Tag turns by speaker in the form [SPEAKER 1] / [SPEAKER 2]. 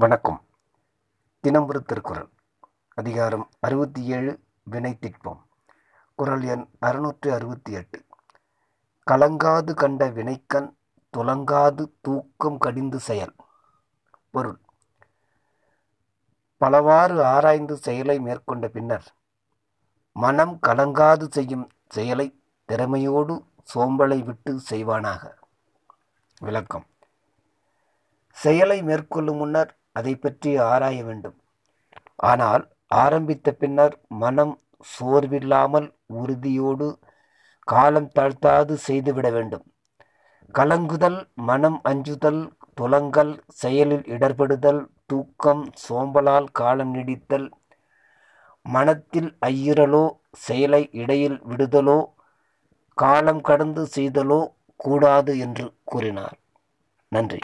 [SPEAKER 1] வணக்கம். தினம் ஒரு திருக்குறள் அதிகாரம் அறுபத்தி ஏழு வினை திட்பம். குரல் எண் அறுநூற்று அறுபத்தி எட்டு கலங்காது கண்ட வினைக்கண் துலங்காது தூக்கம் கடிந்து செயல். பொருள். பலவாறு ஆராய்ந்து செயலை மேற்கொண்ட பின்னர் மனம் கலங்காது செய்யும் செயலை திறமையோடு சோம்பலை விட்டு செய்வானாக. விளக்கம். செயலை மேற்கொள்ளும் முன்னர் அதை பற்றி ஆராய வேண்டும். ஆனால் ஆரம்பித்த பின்னர் மனம் சோர்வில்லாமல் உறுதியோடு காலம் தாழ்த்தாது செய்துவிட வேண்டும். கலங்குதல் மனம் அஞ்சுதல் துலங்கல் செயலில் இடர்படுதல் தூக்கம் சோம்பலால் காலம் நீடித்தல் மனத்தில் ஐயுறலோ செயலை இடையில் விடுதலோ காலம் கடந்து செய்தலோ கூடாது என்று கூறினார். நன்றி.